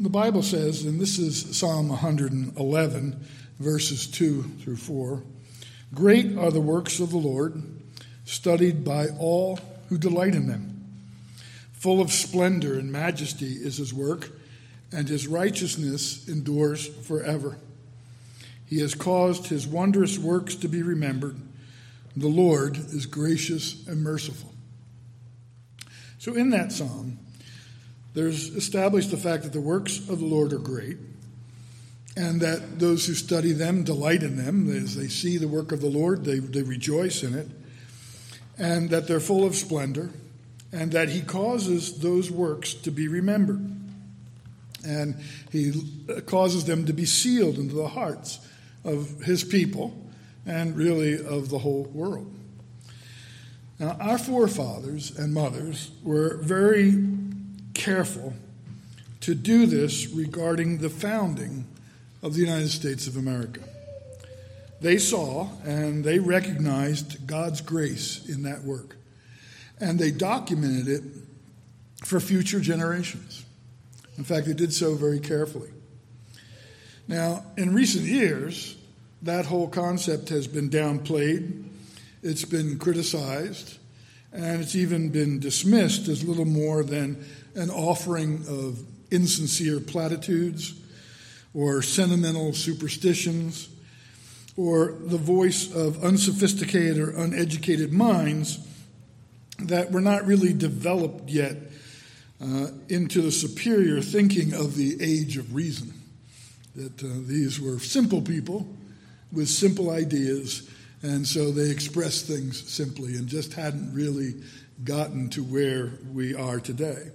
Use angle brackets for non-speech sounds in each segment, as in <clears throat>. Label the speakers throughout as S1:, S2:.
S1: the Bible says, and this is Psalm 111, verses 2 through 4 Great are the works of the Lord, studied by all who delight in them. Full of splendor and majesty is his work, and his righteousness endures forever. He has caused his wondrous works to be remembered. The Lord is gracious and merciful. So, in that psalm, there's established the fact that the works of the Lord are great, and that those who study them delight in them. As they see the work of the Lord, they, they rejoice in it, and that they're full of splendor, and that He causes those works to be remembered. And He causes them to be sealed into the hearts of His people and really of the whole world. Now, our forefathers and mothers were very careful to do this regarding the founding of the United States of America. They saw and they recognized God's grace in that work, and they documented it for future generations. In fact, they did so very carefully. Now, in recent years, that whole concept has been downplayed, it's been criticized, and it's even been dismissed as little more than an offering of insincere platitudes or sentimental superstitions or the voice of unsophisticated or uneducated minds that were not really developed yet uh, into the superior thinking of the age of reason. That uh, these were simple people with simple ideas, and so they expressed things simply and just hadn't really gotten to where we are today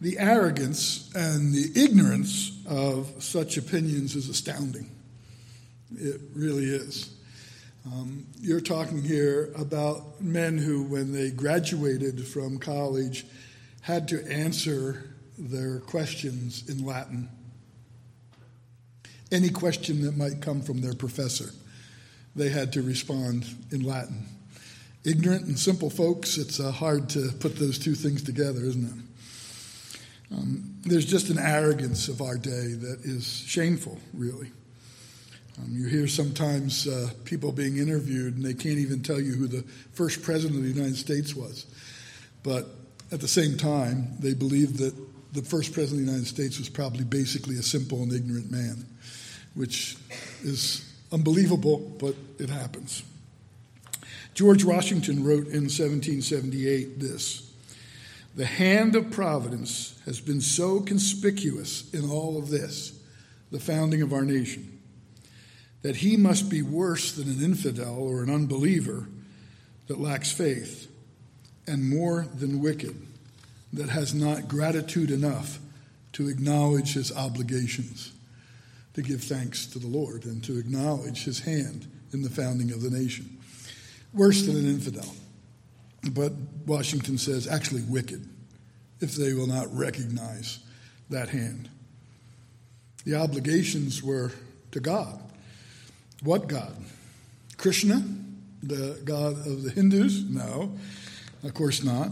S1: the arrogance and the ignorance of such opinions is astounding. It really is. Um, you're talking here about men who, when they graduated from college, had to answer their questions in Latin. Any question that might come from their professor, they had to respond in Latin. Ignorant and simple folks, it's uh, hard to put those two things together, isn't it? Um, there's just an arrogance of our day that is shameful, really. Um, you hear sometimes uh, people being interviewed and they can't even tell you who the first president of the United States was. But at the same time, they believe that the first president of the United States was probably basically a simple and ignorant man, which is unbelievable, but it happens. George Washington wrote in 1778 this the hand of providence has been so conspicuous in all of this, the founding of our nation, that he must be worse than an infidel or an unbeliever that lacks faith, and more than wicked that has not gratitude enough to acknowledge his obligations, to give thanks to the Lord, and to acknowledge his hand in the founding of the nation. Worse than an infidel. But Washington says, actually wicked, if they will not recognize that hand. The obligations were to God. What God? Krishna, the God of the Hindus? No, of course not.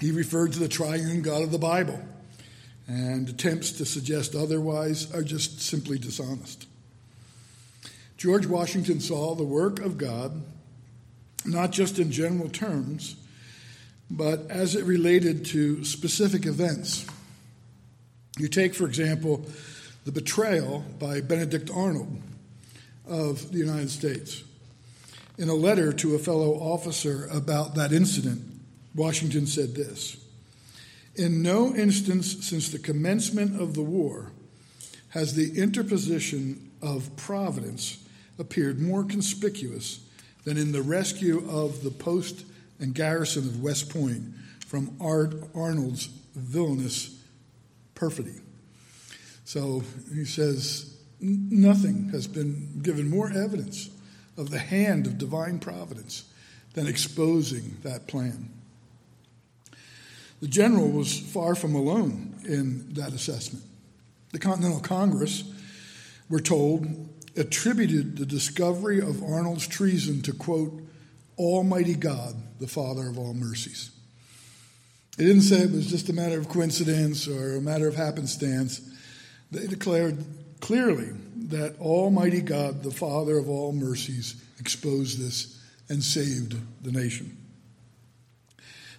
S1: He referred to the triune God of the Bible, and attempts to suggest otherwise are just simply dishonest. George Washington saw the work of God not just in general terms, but as it related to specific events. You take, for example, the betrayal by Benedict Arnold of the United States. In a letter to a fellow officer about that incident, Washington said this In no instance since the commencement of the war has the interposition of Providence appeared more conspicuous than in the rescue of the post and garrison of West Point from Art Arnold's villainous perfidy. So he says, nothing has been given more evidence of the hand of divine providence than exposing that plan. The general was far from alone in that assessment. The Continental Congress, we're told, attributed the discovery of Arnold's treason to, quote, Almighty God, the Father of all mercies. They didn't say it was just a matter of coincidence or a matter of happenstance. They declared clearly that Almighty God, the Father of all mercies, exposed this and saved the nation.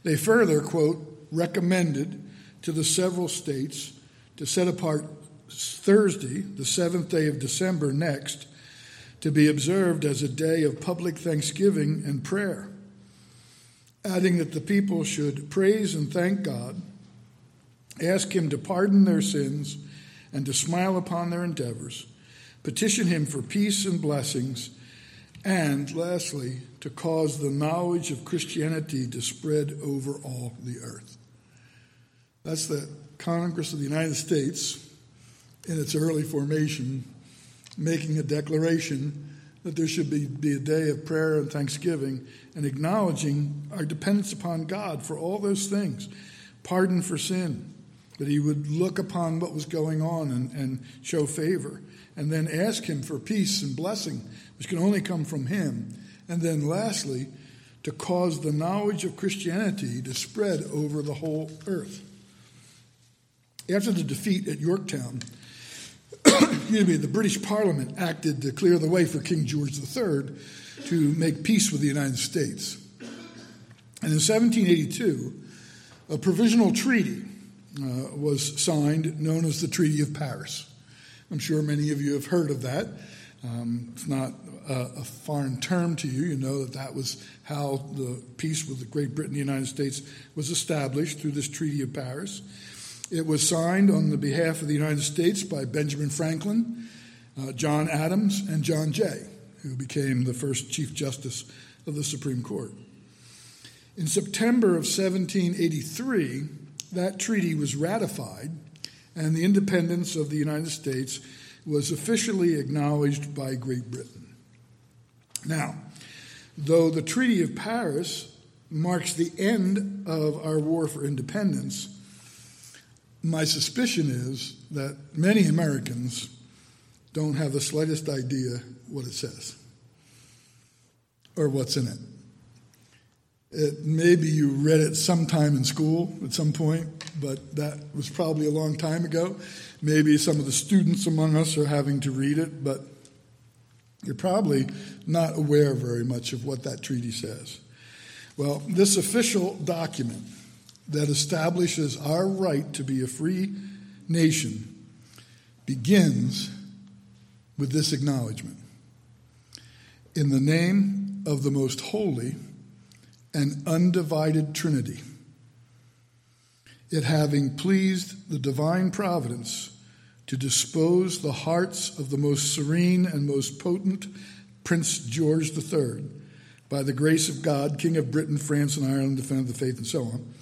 S1: They further, quote, recommended to the several states to set apart Thursday, the seventh day of December next, to be observed as a day of public thanksgiving and prayer, adding that the people should praise and thank God, ask Him to pardon their sins and to smile upon their endeavors, petition Him for peace and blessings, and lastly, to cause the knowledge of Christianity to spread over all the earth. That's the Congress of the United States in its early formation making a declaration that there should be, be a day of prayer and thanksgiving and acknowledging our dependence upon God for all those things pardon for sin, that He would look upon what was going on and, and show favor, and then ask Him for peace and blessing, which can only come from Him. And then lastly, to cause the knowledge of Christianity to spread over the whole earth. After the defeat at Yorktown, excuse me, the British Parliament acted to clear the way for King George III to make peace with the United States. And in 1782, a provisional treaty uh, was signed known as the Treaty of Paris. I'm sure many of you have heard of that. Um, it's not a, a, foreign term to you. You know that that was how the peace with Great Britain and the United States was established through this Treaty of Paris. It was signed on the behalf of the United States by Benjamin Franklin, uh, John Adams, and John Jay, who became the first Chief Justice of the Supreme Court. In September of 1783, that treaty was ratified, and the independence of the United States was officially acknowledged by Great Britain. Now, though the Treaty of Paris marks the end of our war for independence, my suspicion is that many Americans don't have the slightest idea what it says or what's in it. it. Maybe you read it sometime in school at some point, but that was probably a long time ago. Maybe some of the students among us are having to read it, but you're probably not aware very much of what that treaty says. Well, this official document that establishes our right to be a free nation begins with this acknowledgement. In the name of the most holy and undivided Trinity, it having pleased the divine providence to dispose the hearts of the most serene and most potent Prince George III, by the grace of God, King of Britain, France, and Ireland, defender of the faith, and so on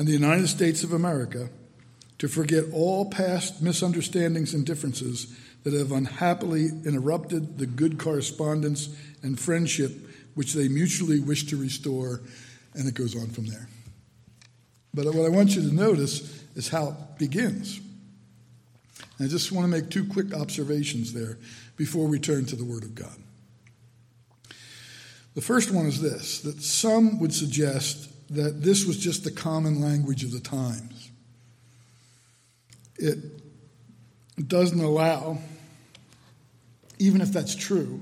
S1: and the United States of America to forget all past misunderstandings and differences that have unhappily interrupted the good correspondence and friendship which they mutually wish to restore, and it goes on from there. But what I want you to notice is how it begins. And I just want to make two quick observations there before we turn to the Word of God. The first one is this that some would suggest that this was just the common language of the times. It doesn't allow, even if that's true,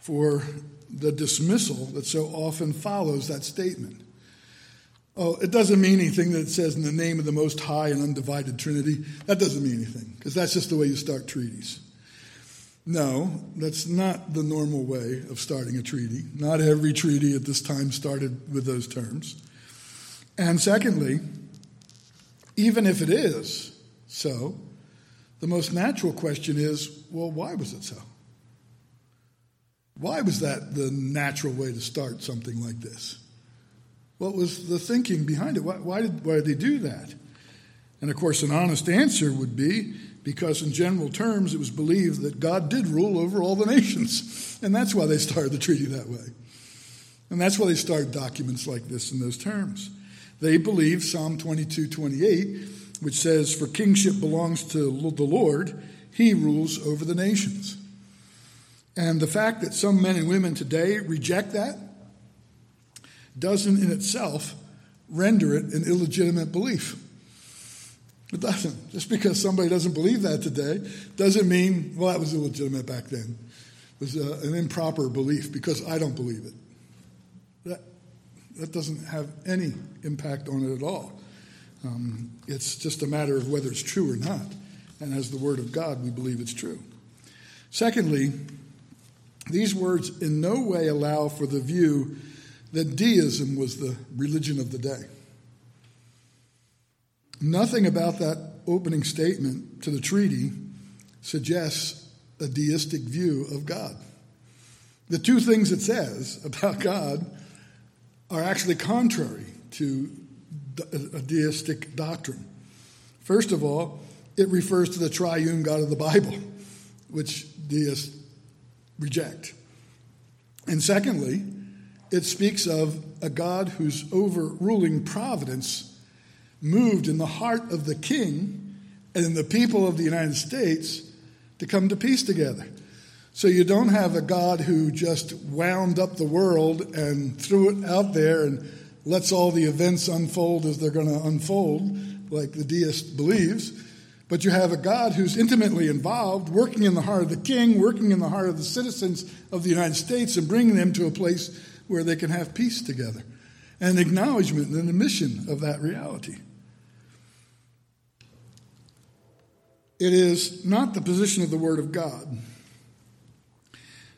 S1: for the dismissal that so often follows that statement. Oh, it doesn't mean anything that it says in the name of the Most High and Undivided Trinity. That doesn't mean anything, because that's just the way you start treaties. No, that's not the normal way of starting a treaty. Not every treaty at this time started with those terms. And secondly, even if it is so, the most natural question is well, why was it so? Why was that the natural way to start something like this? What was the thinking behind it? Why, why, did, why did they do that? And of course, an honest answer would be because, in general terms, it was believed that God did rule over all the nations. And that's why they started the treaty that way. And that's why they started documents like this in those terms. They believe Psalm 22 28, which says, For kingship belongs to the Lord, he rules over the nations. And the fact that some men and women today reject that doesn't in itself render it an illegitimate belief. It doesn't. Just because somebody doesn't believe that today doesn't mean, well, that was illegitimate back then. It was uh, an improper belief because I don't believe it. That, that doesn't have any impact on it at all. Um, it's just a matter of whether it's true or not. And as the Word of God, we believe it's true. Secondly, these words in no way allow for the view that deism was the religion of the day. Nothing about that opening statement to the treaty suggests a deistic view of God. The two things it says about God are actually contrary to a deistic doctrine. First of all, it refers to the triune God of the Bible, which deists reject. And secondly, it speaks of a God whose overruling providence moved in the heart of the king and in the people of the United States to come to peace together. So you don't have a God who just wound up the world and threw it out there and lets all the events unfold as they're going to unfold, like the deist believes. But you have a God who's intimately involved, working in the heart of the king, working in the heart of the citizens of the United States, and bringing them to a place where they can have peace together. An acknowledgement and admission of that reality. It is not the position of the Word of God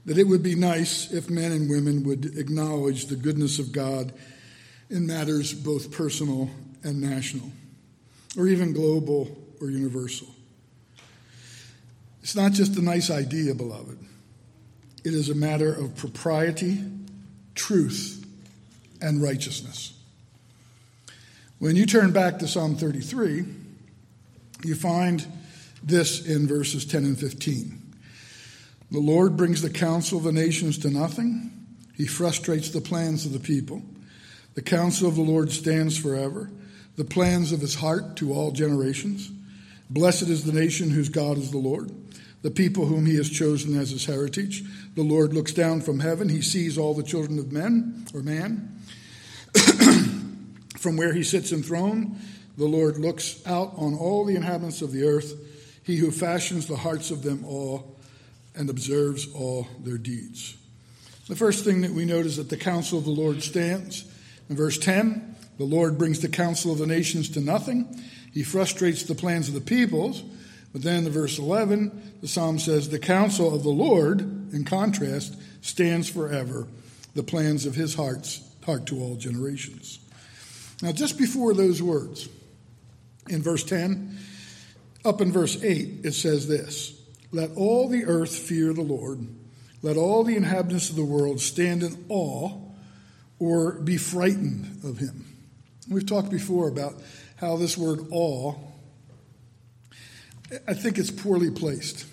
S1: that it would be nice if men and women would acknowledge the goodness of God in matters both personal and national, or even global or universal. It's not just a nice idea, beloved. It is a matter of propriety, truth, and righteousness. When you turn back to Psalm 33, you find this in verses 10 and 15. The Lord brings the counsel of the nations to nothing, he frustrates the plans of the people. The counsel of the Lord stands forever, the plans of his heart to all generations. Blessed is the nation whose God is the Lord, the people whom he has chosen as his heritage. The Lord looks down from heaven, he sees all the children of men or man. <clears throat> from where he sits enthroned, the Lord looks out on all the inhabitants of the earth, he who fashions the hearts of them all and observes all their deeds. The first thing that we note is that the counsel of the Lord stands. In verse 10, the Lord brings the counsel of the nations to nothing. He frustrates the plans of the peoples. But then in verse 11, the psalm says, The counsel of the Lord, in contrast, stands forever, the plans of his heart's, heart to all generations. Now, just before those words, in verse 10, up in verse 8, it says this Let all the earth fear the Lord, let all the inhabitants of the world stand in awe or be frightened of him. We've talked before about how this word awe, I think it's poorly placed.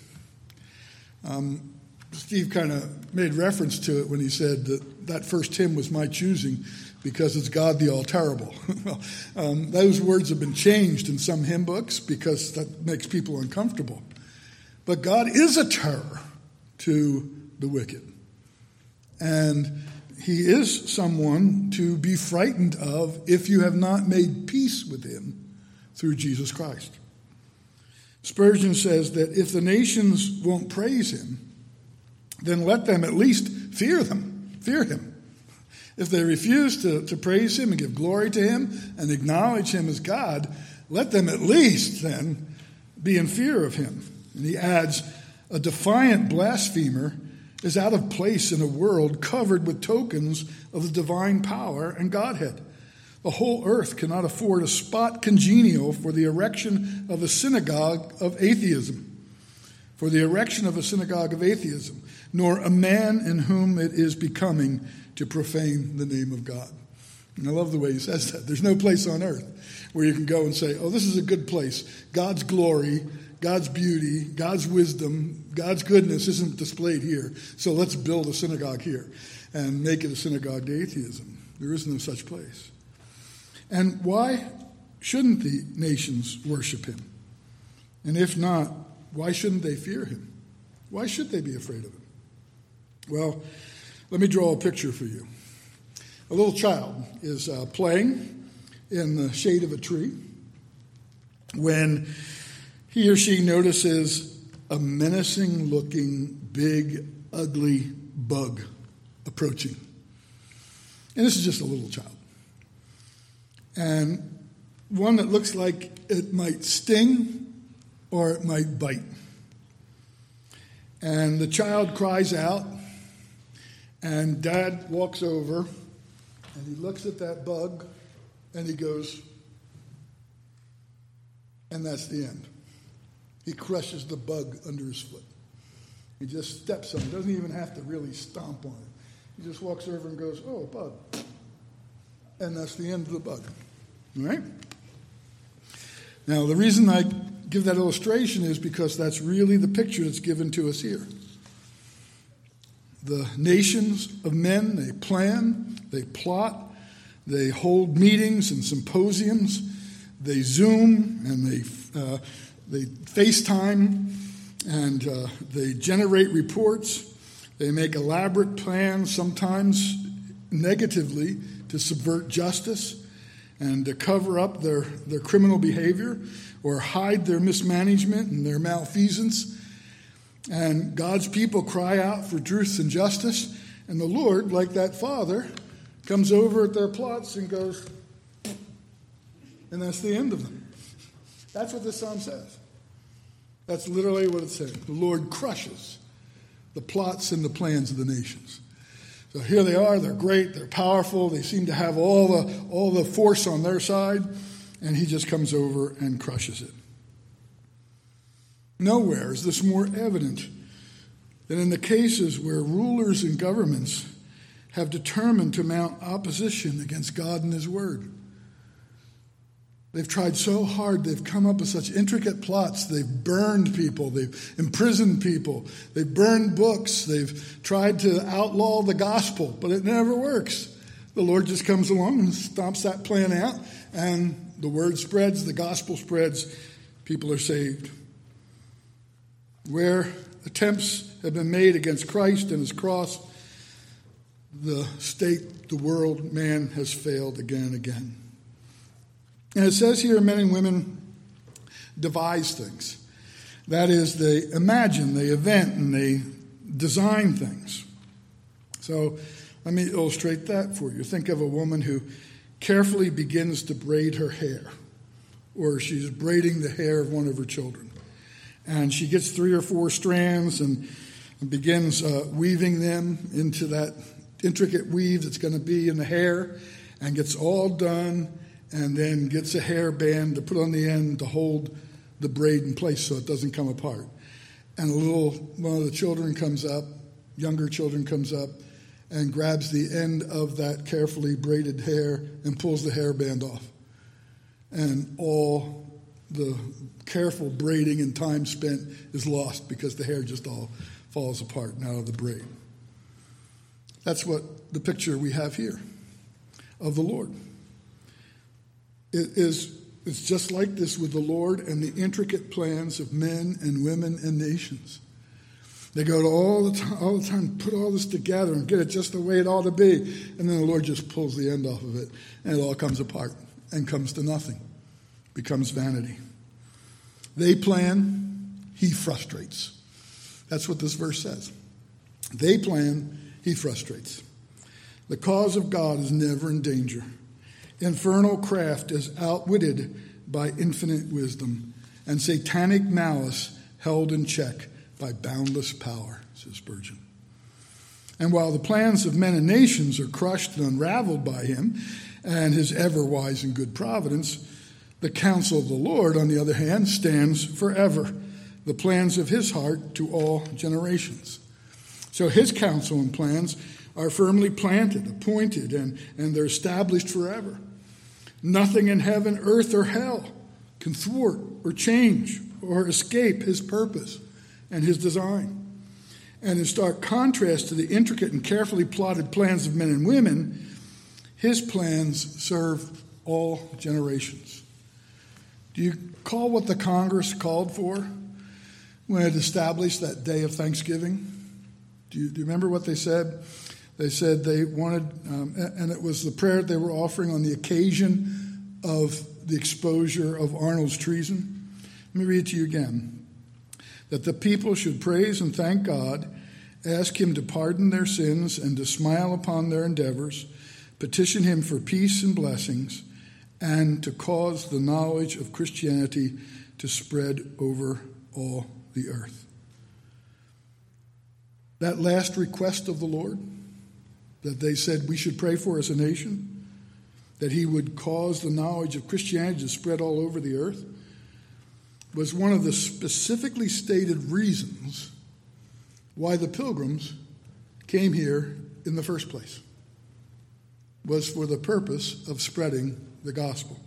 S1: Um, Steve kind of made reference to it when he said that that first hymn was my choosing because it's God the All Terrible. <laughs> um, those words have been changed in some hymn books because that makes people uncomfortable. But God is a terror to the wicked. And he is someone to be frightened of if you have not made peace with him through Jesus Christ. Spurgeon says that if the nations won't praise him, then let them at least fear them, fear him. If they refuse to, to praise him and give glory to him and acknowledge him as God, let them at least then be in fear of him. And he adds, a defiant blasphemer is out of place in a world covered with tokens of the divine power and Godhead. The whole earth cannot afford a spot congenial for the erection of a synagogue of atheism, for the erection of a synagogue of atheism, nor a man in whom it is becoming to profane the name of God. And I love the way he says that. There's no place on earth where you can go and say, oh, this is a good place. God's glory, God's beauty, God's wisdom, God's goodness isn't displayed here. So let's build a synagogue here and make it a synagogue to atheism. There is no such place. And why shouldn't the nations worship him? And if not, why shouldn't they fear him? Why should they be afraid of him? Well, let me draw a picture for you. A little child is uh, playing in the shade of a tree when he or she notices a menacing looking, big, ugly bug approaching. And this is just a little child. And one that looks like it might sting or it might bite. And the child cries out, and dad walks over and he looks at that bug and he goes, and that's the end. He crushes the bug under his foot. He just steps on it, doesn't even have to really stomp on it. He just walks over and goes, oh, bug. And that's the end of the bug. All right? Now, the reason I give that illustration is because that's really the picture that's given to us here. The nations of men, they plan, they plot, they hold meetings and symposiums, they Zoom and they, uh, they FaceTime, and uh, they generate reports. They make elaborate plans, sometimes negatively, to subvert justice and to cover up their, their criminal behavior or hide their mismanagement and their malfeasance. And God's people cry out for truth and justice. And the Lord, like that father, comes over at their plots and goes, and that's the end of them. That's what this psalm says. That's literally what it says. The Lord crushes the plots and the plans of the nations. So here they are, they're great, they're powerful, they seem to have all the, all the force on their side, and he just comes over and crushes it. Nowhere is this more evident than in the cases where rulers and governments have determined to mount opposition against God and His Word. They've tried so hard, they've come up with such intricate plots. They've burned people, they've imprisoned people, they've burned books, they've tried to outlaw the gospel, but it never works. The Lord just comes along and stomps that plan out, and the word spreads, the gospel spreads, people are saved. Where attempts have been made against Christ and his cross, the state, the world, man has failed again and again. And it says here men and women devise things. That is, they imagine, they invent, and they design things. So let me illustrate that for you. Think of a woman who carefully begins to braid her hair, or she's braiding the hair of one of her children. And she gets three or four strands and begins uh, weaving them into that intricate weave that's going to be in the hair and gets all done and then gets a hair band to put on the end to hold the braid in place so it doesn't come apart. And a little one of the children comes up, younger children comes up, and grabs the end of that carefully braided hair and pulls the hairband off. And all the careful braiding and time spent is lost because the hair just all falls apart and out of the braid. That's what the picture we have here of the Lord. It is it's just like this with the Lord and the intricate plans of men and women and nations. They go to all the time, all the time, put all this together and get it just the way it ought to be, and then the Lord just pulls the end off of it, and it all comes apart and comes to nothing, becomes vanity. They plan, He frustrates. That's what this verse says. They plan, He frustrates. The cause of God is never in danger. Infernal craft is outwitted by infinite wisdom, and satanic malice held in check by boundless power, says Spurgeon. And while the plans of men and nations are crushed and unraveled by him and his ever wise and good providence, the counsel of the Lord, on the other hand, stands forever, the plans of his heart to all generations. So his counsel and plans are firmly planted, appointed, and, and they're established forever. Nothing in heaven, earth, or hell can thwart or change or escape his purpose and his design. And in stark contrast to the intricate and carefully plotted plans of men and women, his plans serve all generations. Do you call what the Congress called for when it established that day of Thanksgiving? Do you, do you remember what they said? They said they wanted, um, and it was the prayer they were offering on the occasion of the exposure of Arnold's treason? Let me read to you again. That the people should praise and thank God, ask Him to pardon their sins and to smile upon their endeavors, petition Him for peace and blessings, and to cause the knowledge of Christianity to spread over all the earth. That last request of the Lord that they said we should pray for as a nation, that He would cause the knowledge of Christianity to spread all over the earth, was one of the specifically stated reasons why the pilgrims came here in the first place was for the purpose of spreading the gospel.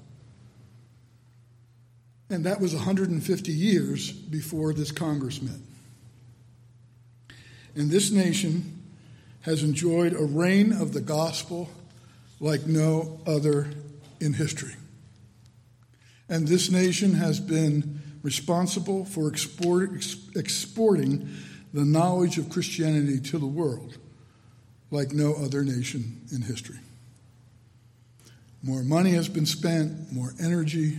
S1: And that was 150 years before this Congress met. And this nation has enjoyed a reign of the gospel like no other in history. And this nation has been responsible for export, ex, exporting the knowledge of Christianity to the world like no other nation in history. More money has been spent, more energy,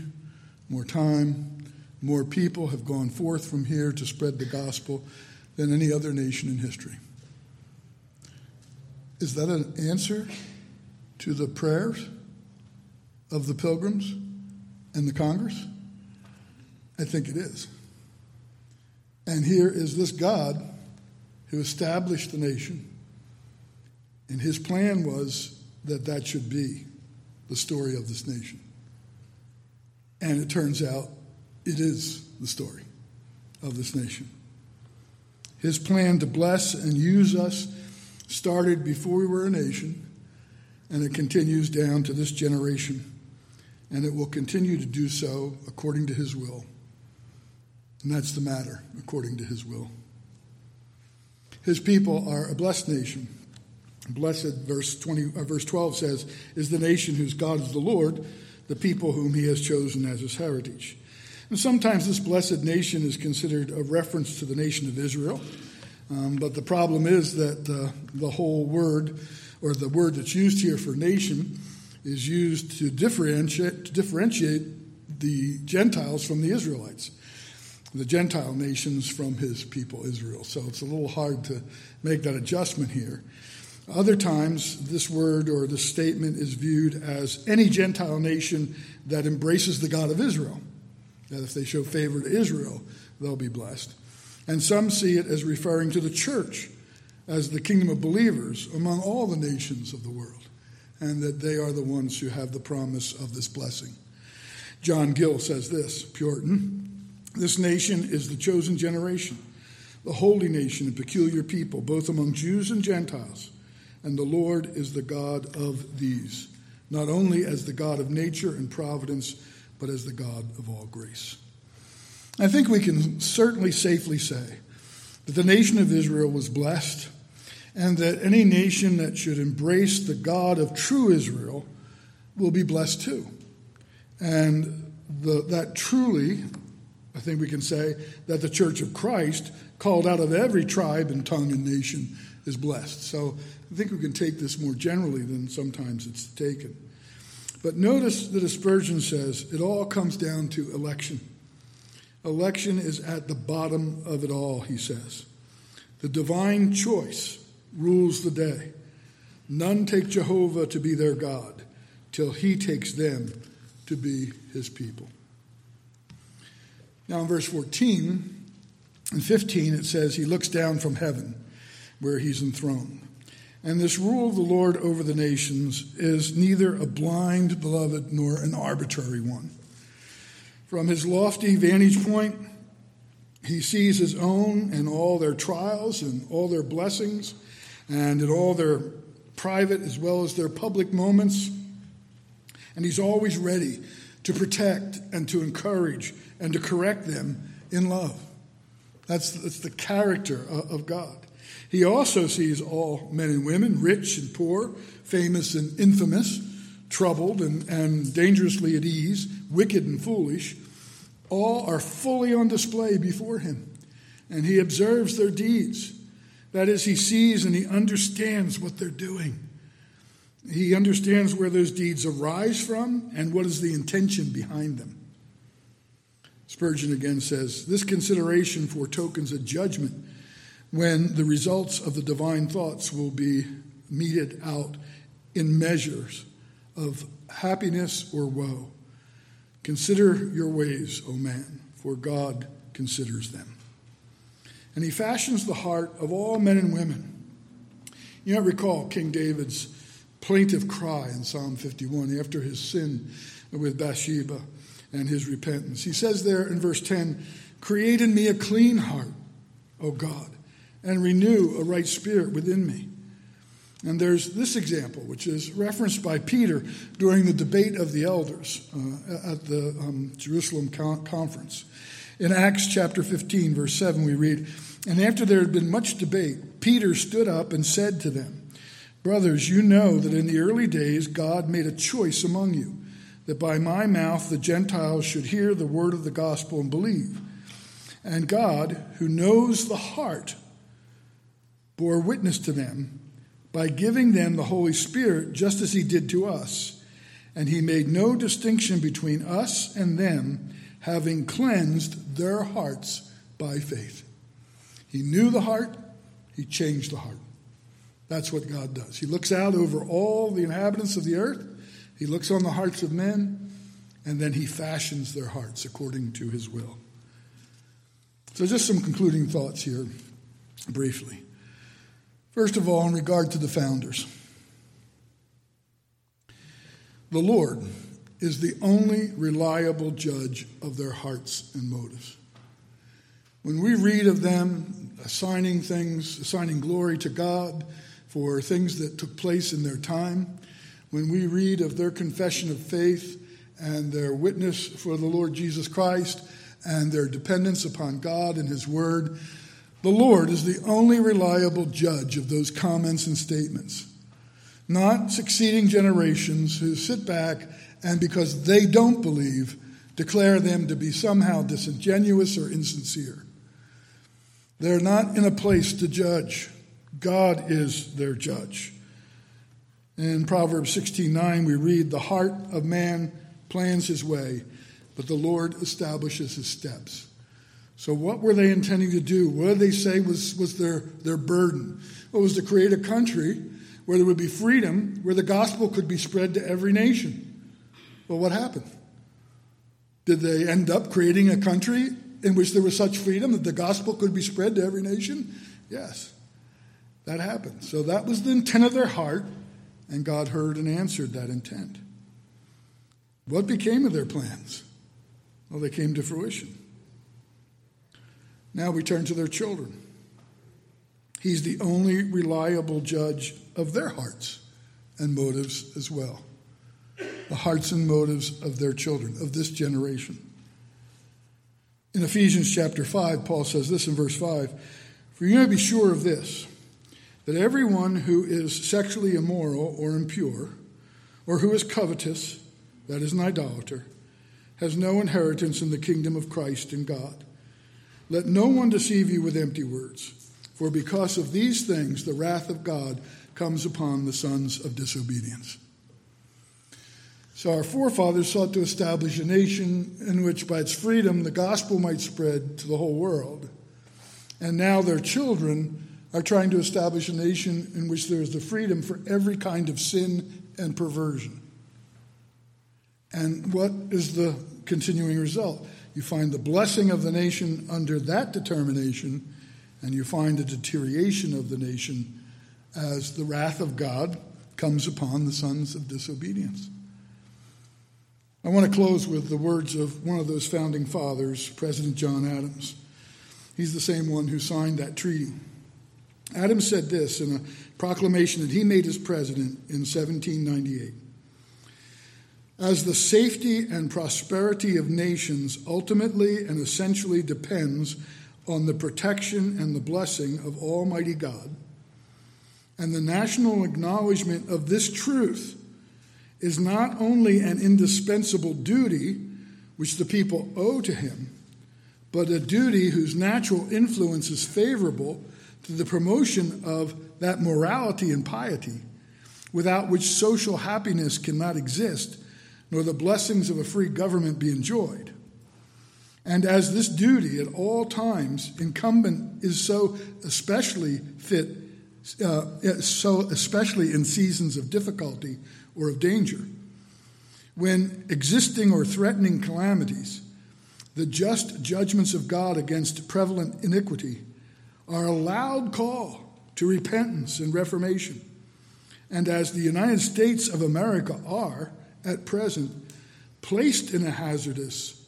S1: more time, more people have gone forth from here to spread the gospel than any other nation in history. Is that an answer to the prayers of the pilgrims and the Congress? I think it is. And here is this God who established the nation, and his plan was that that should be the story of this nation. And it turns out it is the story of this nation. His plan to bless and use us started before we were a nation, and it continues down to this generation, and it will continue to do so according to His will. And that's the matter, according to His will. His people are a blessed nation. Blessed, verse, 20, uh, verse 12 says, is the nation whose God is the Lord, the people whom he has chosen as his heritage. And sometimes this blessed nation is considered a reference to the nation of Israel. Um, but the problem is that uh, the whole word, or the word that's used here for nation, is used to differentiate, to differentiate the Gentiles from the Israelites, the Gentile nations from his people Israel. So it's a little hard to make that adjustment here. Other times, this word or this statement is viewed as any Gentile nation that embraces the God of Israel that if they show favor to Israel, they'll be blessed. And some see it as referring to the church as the kingdom of believers among all the nations of the world, and that they are the ones who have the promise of this blessing. John Gill says this Puritan, this nation is the chosen generation, the holy nation, a peculiar people, both among Jews and Gentiles, and the Lord is the God of these, not only as the God of nature and providence but as the God of all grace. I think we can certainly safely say that the nation of Israel was blessed and that any nation that should embrace the God of true Israel will be blessed too. And the, that truly, I think we can say, that the church of Christ, called out of every tribe and tongue and nation, is blessed. So I think we can take this more generally than sometimes it's taken. But notice that Spurgeon says it all comes down to election. Election is at the bottom of it all, he says. The divine choice rules the day. None take Jehovah to be their God till he takes them to be his people. Now, in verse 14 and 15, it says, He looks down from heaven where he's enthroned. And this rule of the Lord over the nations is neither a blind, beloved, nor an arbitrary one. From his lofty vantage point, he sees his own and all their trials and all their blessings and in all their private as well as their public moments. And he's always ready to protect and to encourage and to correct them in love. That's, that's the character of God. He also sees all men and women, rich and poor, famous and infamous, troubled and, and dangerously at ease, wicked and foolish. All are fully on display before him, and he observes their deeds. That is, he sees and he understands what they're doing. He understands where those deeds arise from and what is the intention behind them. Spurgeon again says this consideration foretokens a judgment when the results of the divine thoughts will be meted out in measures of happiness or woe. Consider your ways, O man, for God considers them. And he fashions the heart of all men and women. You might recall King David's plaintive cry in Psalm 51 after his sin with Bathsheba and his repentance. He says there in verse 10 Create in me a clean heart, O God, and renew a right spirit within me. And there's this example, which is referenced by Peter during the debate of the elders uh, at the um, Jerusalem conference. In Acts chapter 15, verse 7, we read, And after there had been much debate, Peter stood up and said to them, Brothers, you know that in the early days God made a choice among you, that by my mouth the Gentiles should hear the word of the gospel and believe. And God, who knows the heart, bore witness to them by giving them the Holy Spirit just as he did to us. And he made no distinction between us and them, having cleansed their hearts by faith. He knew the heart, he changed the heart. That's what God does. He looks out over all the inhabitants of the earth, he looks on the hearts of men, and then he fashions their hearts according to his will. So, just some concluding thoughts here, briefly. First of all, in regard to the founders, the Lord is the only reliable judge of their hearts and motives. When we read of them assigning things, assigning glory to God for things that took place in their time, when we read of their confession of faith and their witness for the Lord Jesus Christ and their dependence upon God and His Word, the Lord is the only reliable judge of those comments and statements, not succeeding generations who sit back and, because they don't believe, declare them to be somehow disingenuous or insincere. They're not in a place to judge. God is their judge. In Proverbs 16:9 we read the heart of man plans his way, but the Lord establishes his steps. So, what were they intending to do? What did they say was, was their, their burden? It was to create a country where there would be freedom, where the gospel could be spread to every nation. Well, what happened? Did they end up creating a country in which there was such freedom that the gospel could be spread to every nation? Yes, that happened. So that was the intent of their heart, and God heard and answered that intent. What became of their plans? Well, they came to fruition. Now we turn to their children. He's the only reliable judge of their hearts and motives as well. The hearts and motives of their children, of this generation. In Ephesians chapter 5, Paul says this in verse 5 For you may be sure of this, that everyone who is sexually immoral or impure, or who is covetous, that is an idolater, has no inheritance in the kingdom of Christ and God. Let no one deceive you with empty words, for because of these things the wrath of God comes upon the sons of disobedience. So our forefathers sought to establish a nation in which, by its freedom, the gospel might spread to the whole world. And now their children are trying to establish a nation in which there is the freedom for every kind of sin and perversion. And what is the continuing result? You find the blessing of the nation under that determination, and you find a deterioration of the nation as the wrath of God comes upon the sons of disobedience. I want to close with the words of one of those founding fathers, President John Adams. He's the same one who signed that treaty. Adams said this in a proclamation that he made as president in 1798 as the safety and prosperity of nations ultimately and essentially depends on the protection and the blessing of Almighty God, and the national acknowledgement of this truth is not only an indispensable duty which the people owe to him, but a duty whose natural influence is favorable to the promotion of that morality and piety without which social happiness cannot exist, nor the blessings of a free government be enjoyed. And as this duty at all times incumbent is so especially fit, uh, so especially in seasons of difficulty or of danger, when existing or threatening calamities, the just judgments of God against prevalent iniquity, are a loud call to repentance and reformation. And as the United States of America are, at present, placed in a hazardous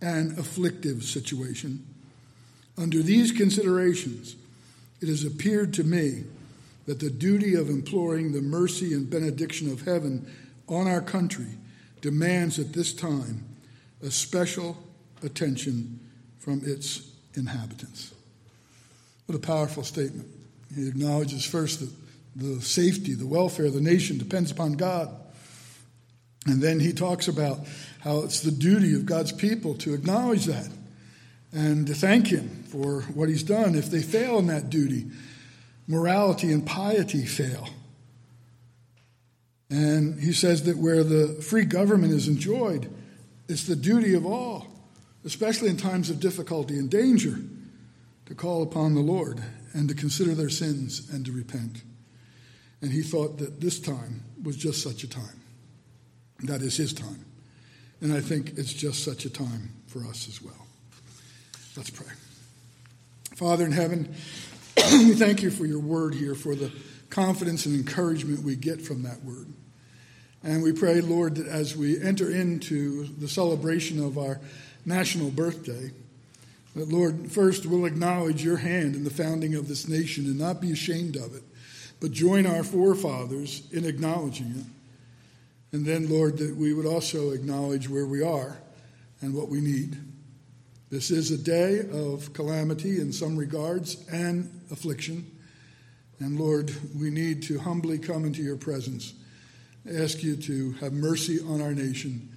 S1: and afflictive situation, under these considerations, it has appeared to me that the duty of imploring the mercy and benediction of heaven on our country demands at this time a special attention from its inhabitants. What a powerful statement. He acknowledges first that the safety, the welfare of the nation depends upon God. And then he talks about how it's the duty of God's people to acknowledge that and to thank him for what he's done. If they fail in that duty, morality and piety fail. And he says that where the free government is enjoyed, it's the duty of all, especially in times of difficulty and danger, to call upon the Lord and to consider their sins and to repent. And he thought that this time was just such a time. That is his time. And I think it's just such a time for us as well. Let's pray. Father in heaven, <clears throat> we thank you for your word here, for the confidence and encouragement we get from that word. And we pray, Lord, that as we enter into the celebration of our national birthday, that, Lord, first we'll acknowledge your hand in the founding of this nation and not be ashamed of it, but join our forefathers in acknowledging it. And then, Lord, that we would also acknowledge where we are and what we need. This is a day of calamity in some regards and affliction. And Lord, we need to humbly come into your presence ask you to have mercy on our nation,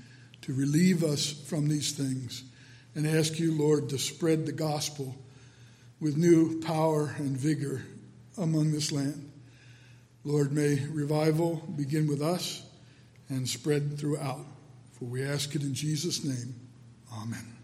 S1: to relieve us from these things, and ask you, Lord, to spread the gospel with new power and vigor among this land. Lord, may revival begin with us and spread throughout. For we ask it in Jesus' name. Amen.